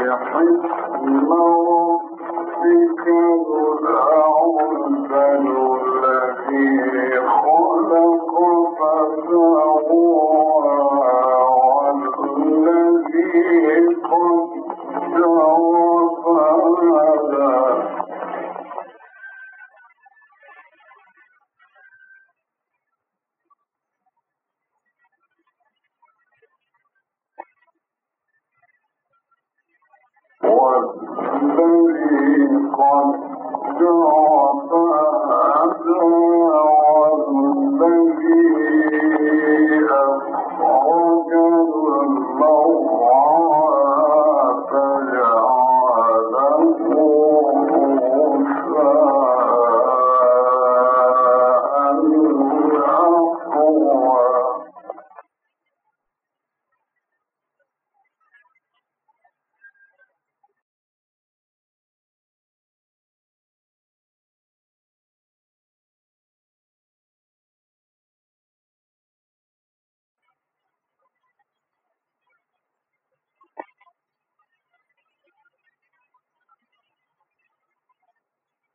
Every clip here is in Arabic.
بحق موتك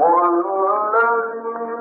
والذي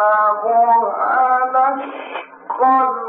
ويتجنبها الأشقى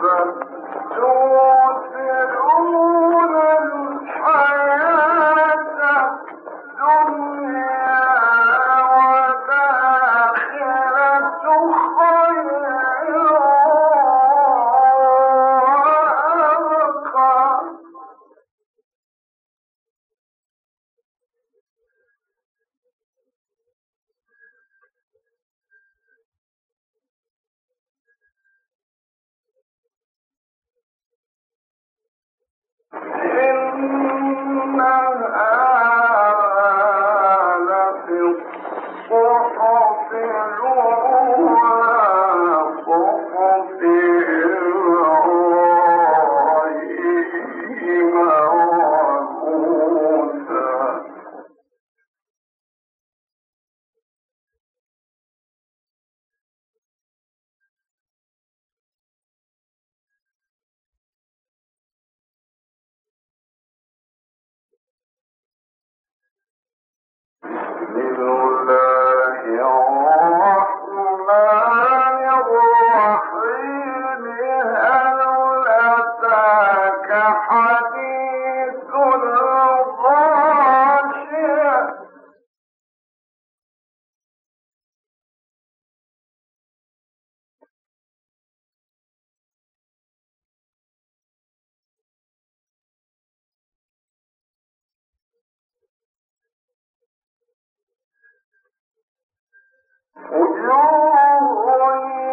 The two وجوه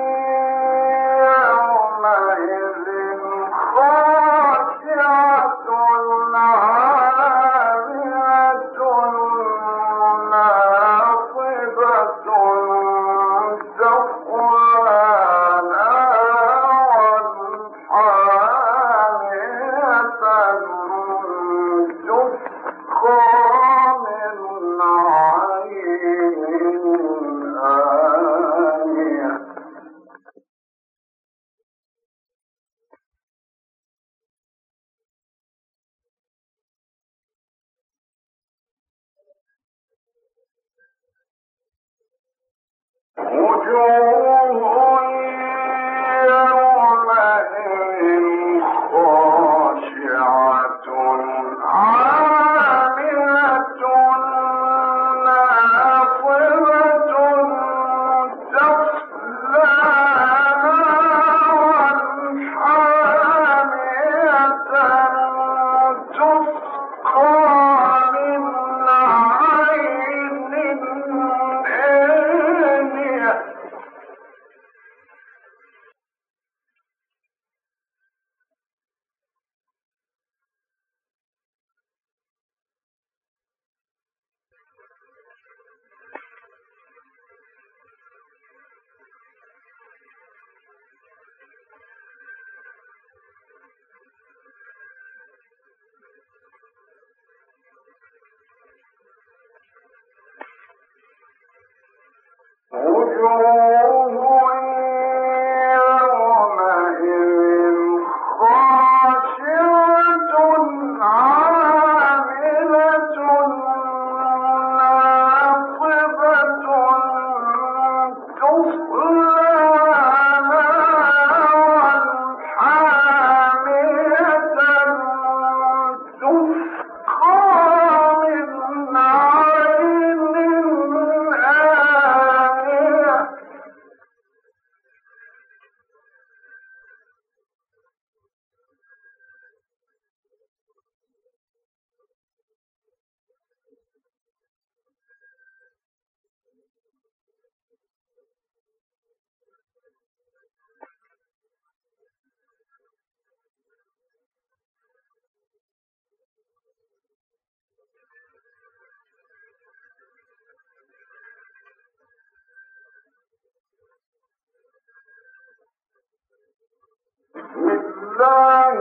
الله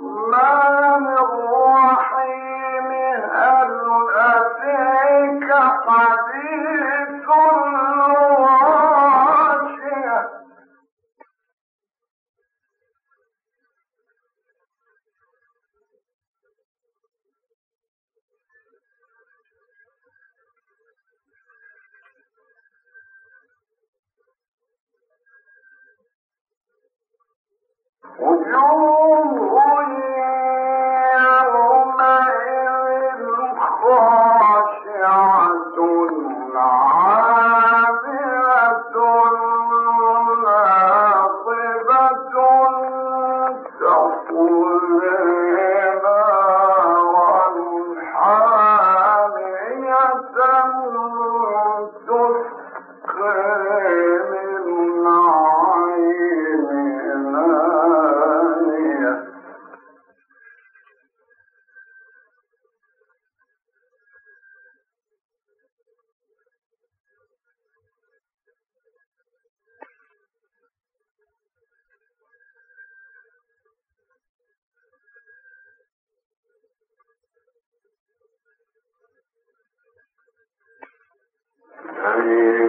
الرحمن الرحيم. Hare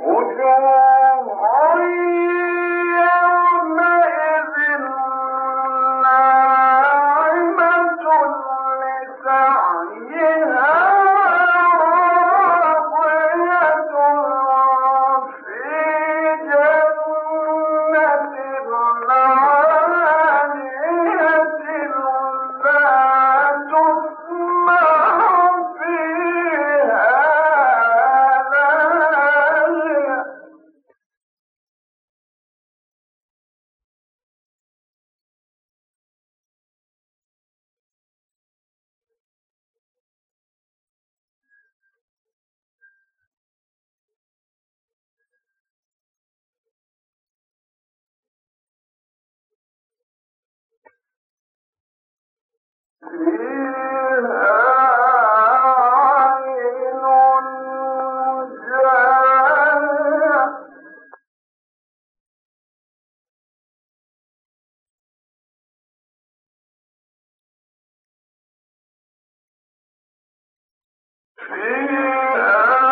وجوه عريضة فيها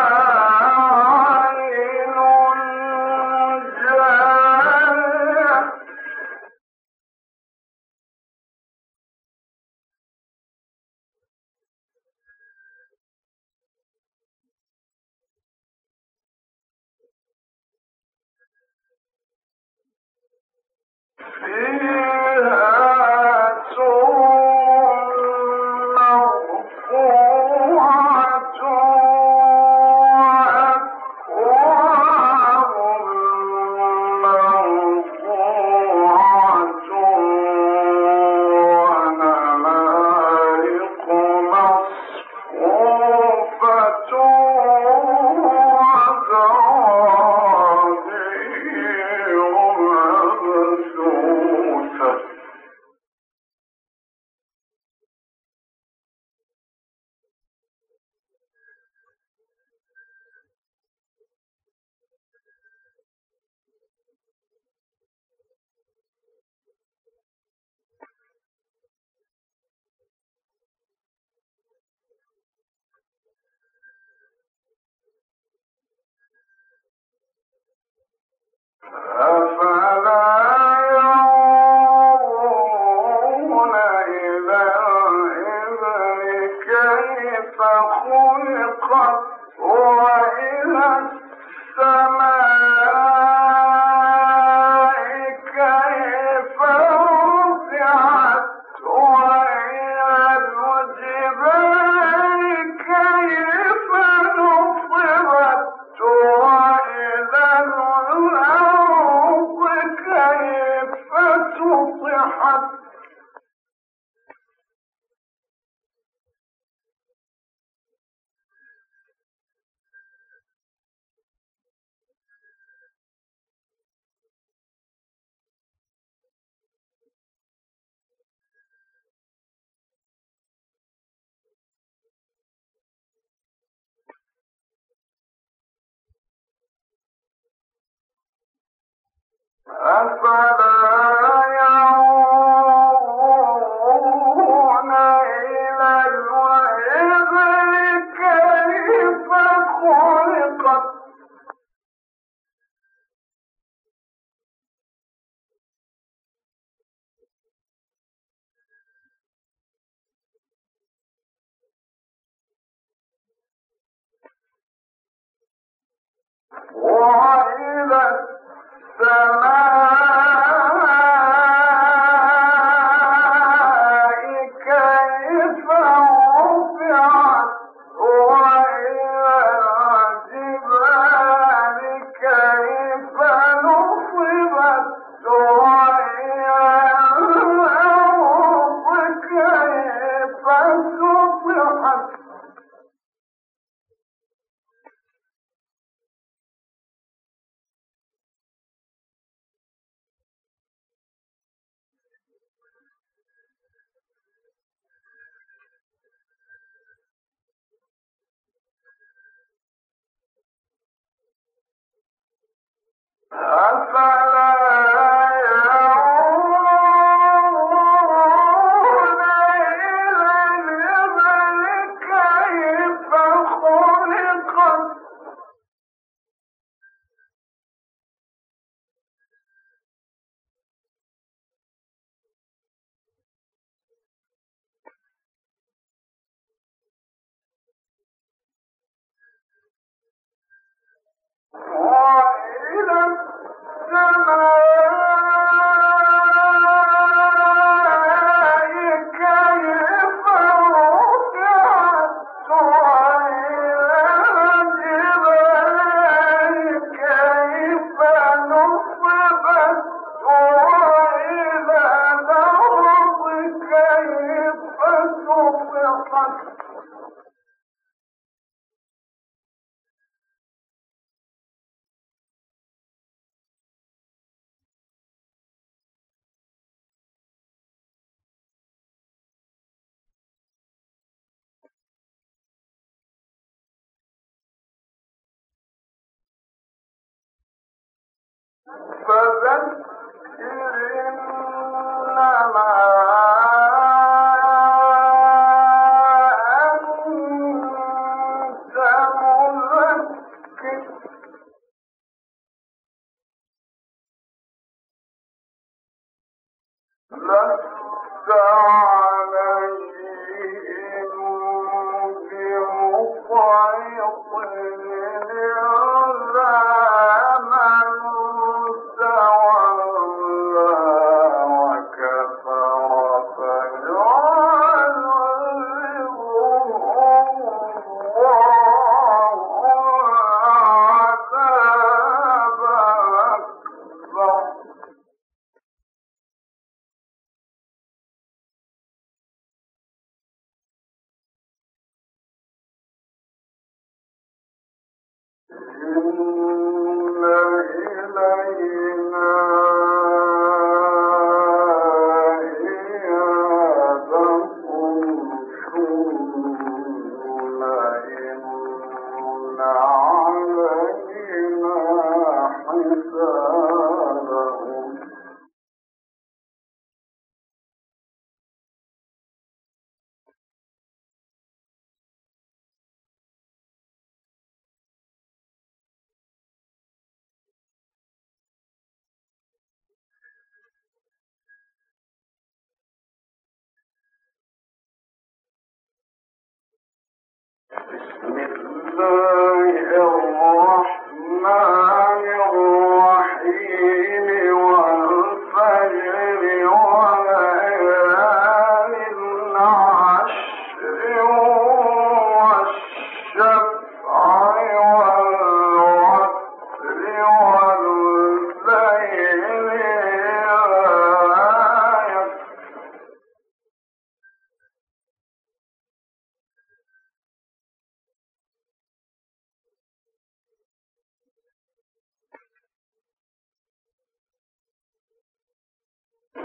Uh, فذكر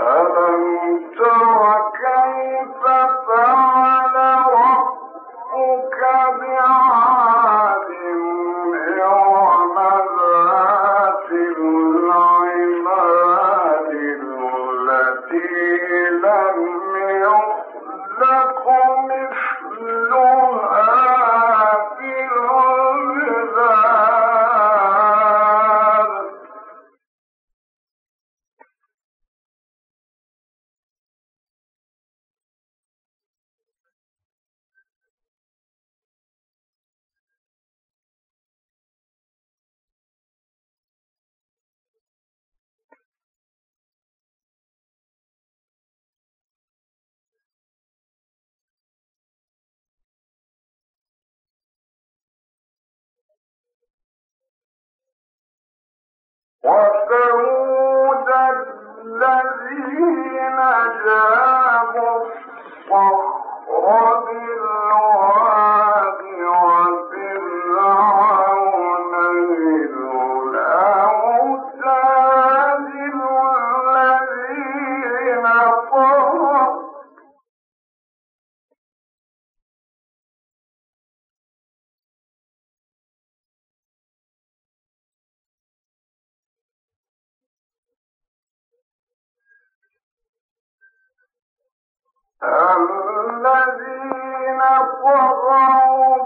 وثمود الذين جابوا الصخر الذين كفروا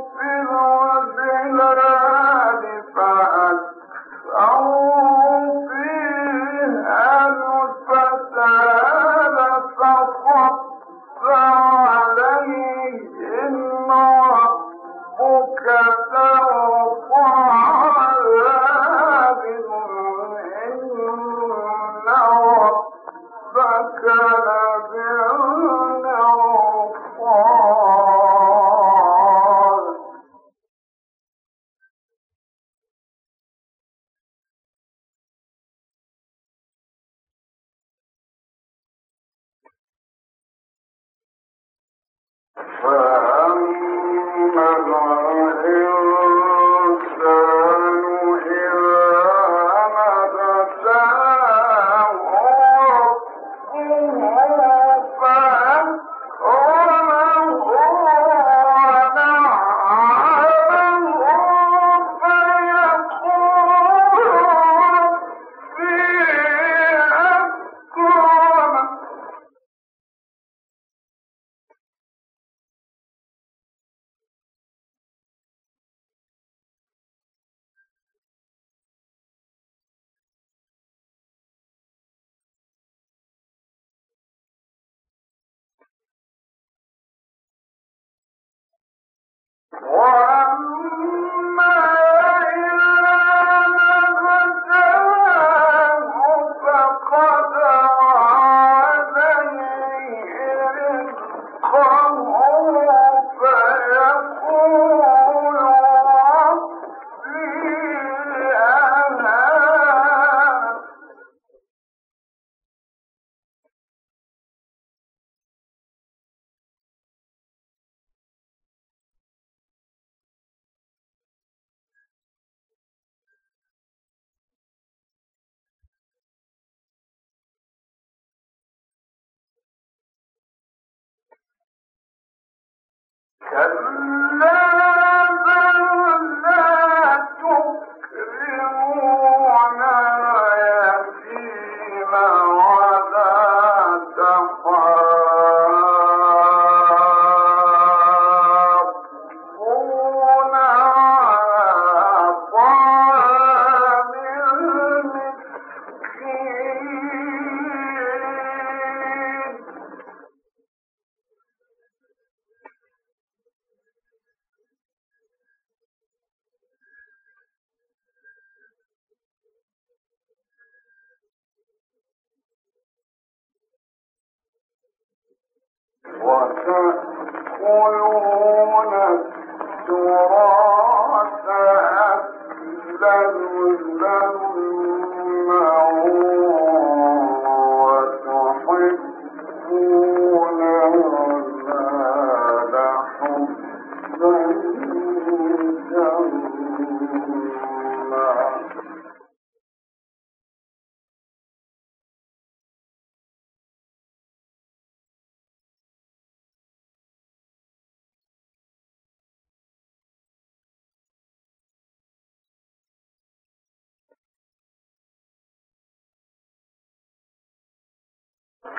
Oh, الله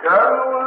Carlos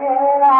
الله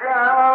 كان